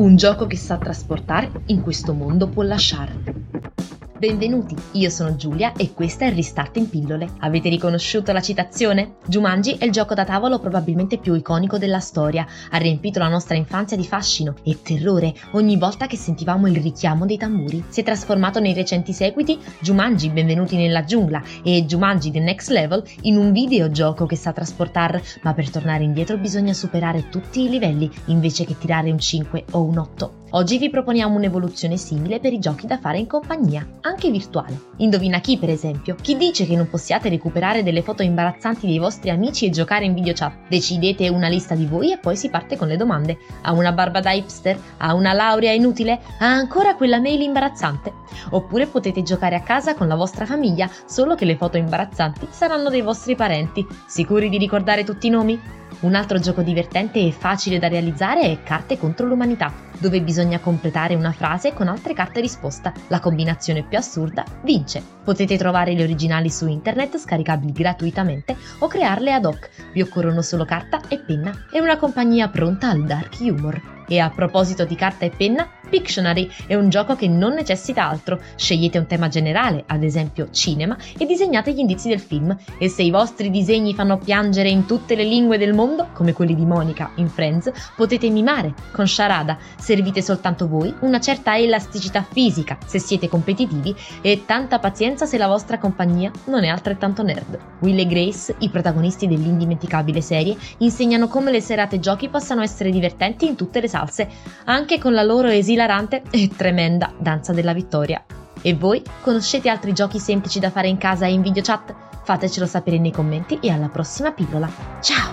un gioco che sa trasportare in questo mondo può lasciare. Benvenuti, io sono Giulia e questa è Restart in pillole. Avete riconosciuto la citazione? Jumanji è il gioco da tavolo probabilmente più iconico della storia, ha riempito la nostra infanzia di fascino e terrore ogni volta che sentivamo il richiamo dei tamburi. Si è trasformato nei recenti seguiti Jumanji Benvenuti nella giungla e Jumanji The Next Level in un videogioco che sa trasportare, ma per tornare indietro bisogna superare tutti i livelli invece che tirare un 5 o un 8. Oggi vi proponiamo un'evoluzione simile per i giochi da fare in compagnia, anche virtuale. Indovina chi, per esempio? Chi dice che non possiate recuperare delle foto imbarazzanti dei vostri amici e giocare in video chat? Decidete una lista di voi e poi si parte con le domande. Ha una barba da hipster? Ha una laurea inutile? Ha ancora quella mail imbarazzante? Oppure potete giocare a casa con la vostra famiglia, solo che le foto imbarazzanti saranno dei vostri parenti. Sicuri di ricordare tutti i nomi? Un altro gioco divertente e facile da realizzare è Carte contro l'umanità, dove bisogna completare una frase con altre carte risposta. La combinazione più assurda vince. Potete trovare le originali su internet scaricabili gratuitamente o crearle ad hoc. Vi occorrono solo carta e penna e una compagnia pronta al dark humor. E a proposito di carta e penna, Pictionary è un gioco che non necessita altro. Scegliete un tema generale, ad esempio cinema, e disegnate gli indizi del film. E se i vostri disegni fanno piangere in tutte le lingue del mondo, come quelli di Monica in Friends, potete mimare con Sharada. Servite soltanto voi una certa elasticità fisica se siete competitivi e tanta pazienza se la vostra compagnia non è altrettanto nerd. Will e Grace, i protagonisti dell'indimenticabile serie, insegnano come le serate giochi possano essere divertenti in tutte le salse, anche con la loro esilazione esilarante e tremenda danza della vittoria. E voi conoscete altri giochi semplici da fare in casa e in video chat? Fatecelo sapere nei commenti e alla prossima pillola. Ciao!